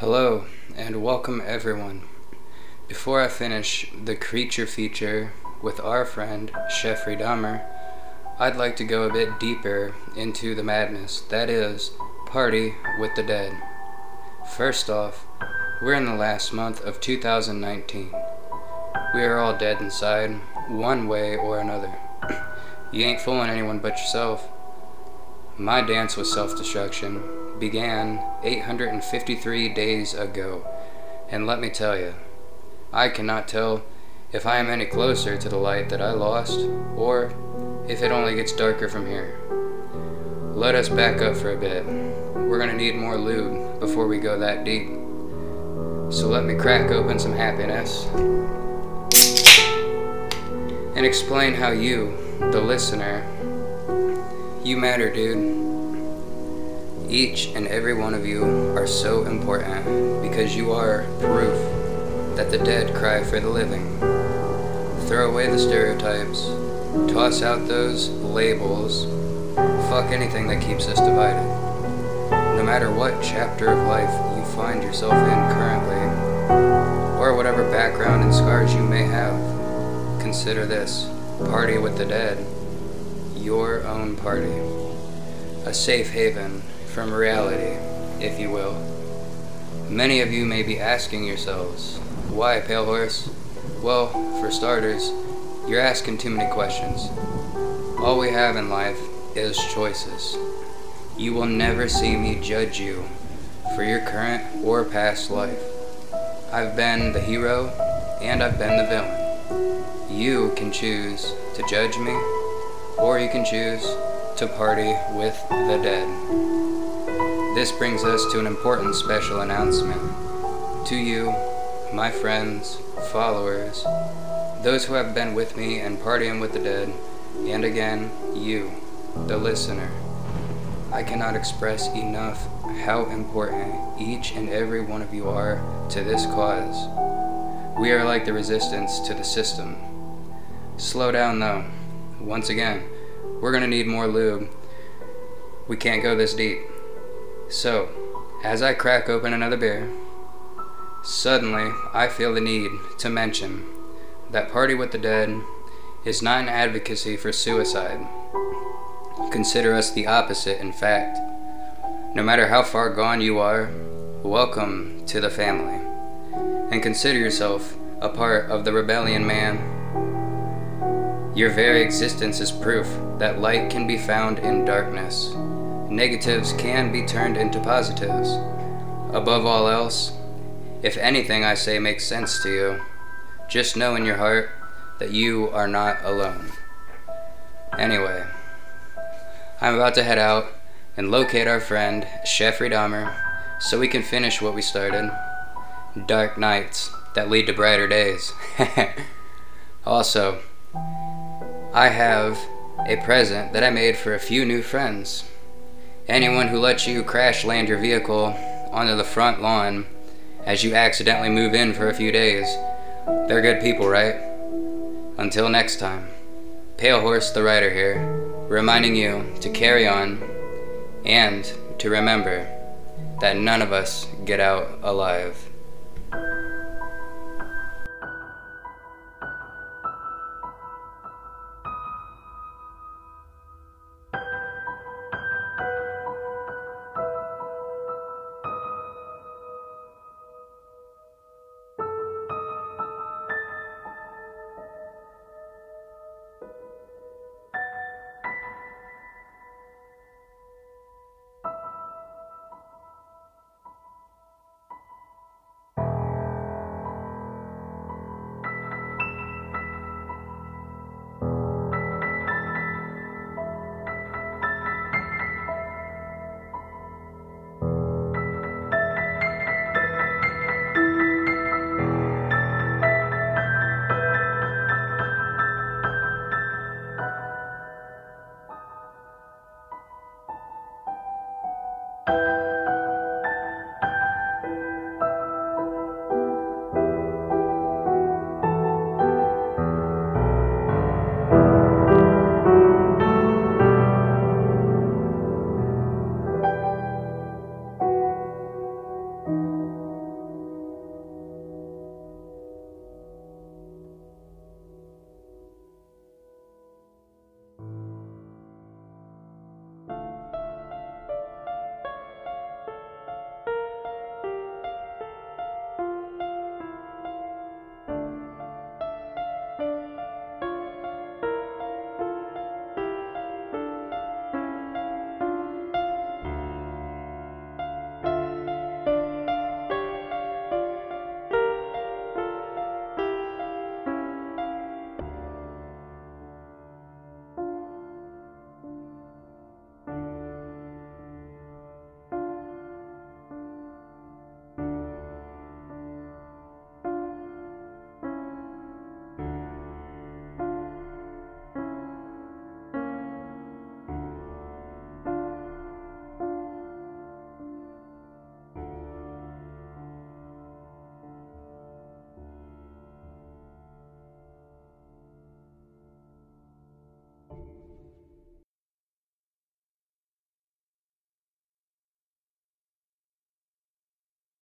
Hello, and welcome everyone. Before I finish the creature feature with our friend, Jeffrey Dahmer, I'd like to go a bit deeper into the madness that is, Party with the Dead. First off, we're in the last month of 2019. We are all dead inside, one way or another. You ain't fooling anyone but yourself. My dance with self destruction began 853 days ago, and let me tell you, I cannot tell if I am any closer to the light that I lost, or if it only gets darker from here. Let us back up for a bit. We're gonna need more lube before we go that deep. So let me crack open some happiness and explain how you, the listener, you matter, dude. Each and every one of you are so important because you are proof that the dead cry for the living. Throw away the stereotypes, toss out those labels, fuck anything that keeps us divided. No matter what chapter of life you find yourself in currently, or whatever background and scars you may have, consider this Party with the Dead your own party. A safe haven from reality, if you will. Many of you may be asking yourselves, why, Pale Horse? Well, for starters, you're asking too many questions. All we have in life is choices. You will never see me judge you for your current or past life. I've been the hero and I've been the villain. You can choose to judge me or you can choose to party with the dead. This brings us to an important special announcement. To you, my friends, followers, those who have been with me and partying with the dead, and again, you, the listener. I cannot express enough how important each and every one of you are to this cause. We are like the resistance to the system. Slow down though. Once again, we're gonna need more lube. We can't go this deep. So, as I crack open another beer, suddenly I feel the need to mention that Party with the Dead is not an advocacy for suicide. Consider us the opposite, in fact. No matter how far gone you are, welcome to the family. And consider yourself a part of the rebellion, man. Your very existence is proof that light can be found in darkness. Negatives can be turned into positives. Above all else, if anything I say makes sense to you, just know in your heart that you are not alone. Anyway, I'm about to head out and locate our friend, Jeffrey Dahmer, so we can finish what we started. Dark nights that lead to brighter days. also, I have a present that I made for a few new friends. Anyone who lets you crash land your vehicle onto the front lawn as you accidentally move in for a few days, they're good people, right? Until next time, Pale Horse the Rider here, reminding you to carry on and to remember that none of us get out alive.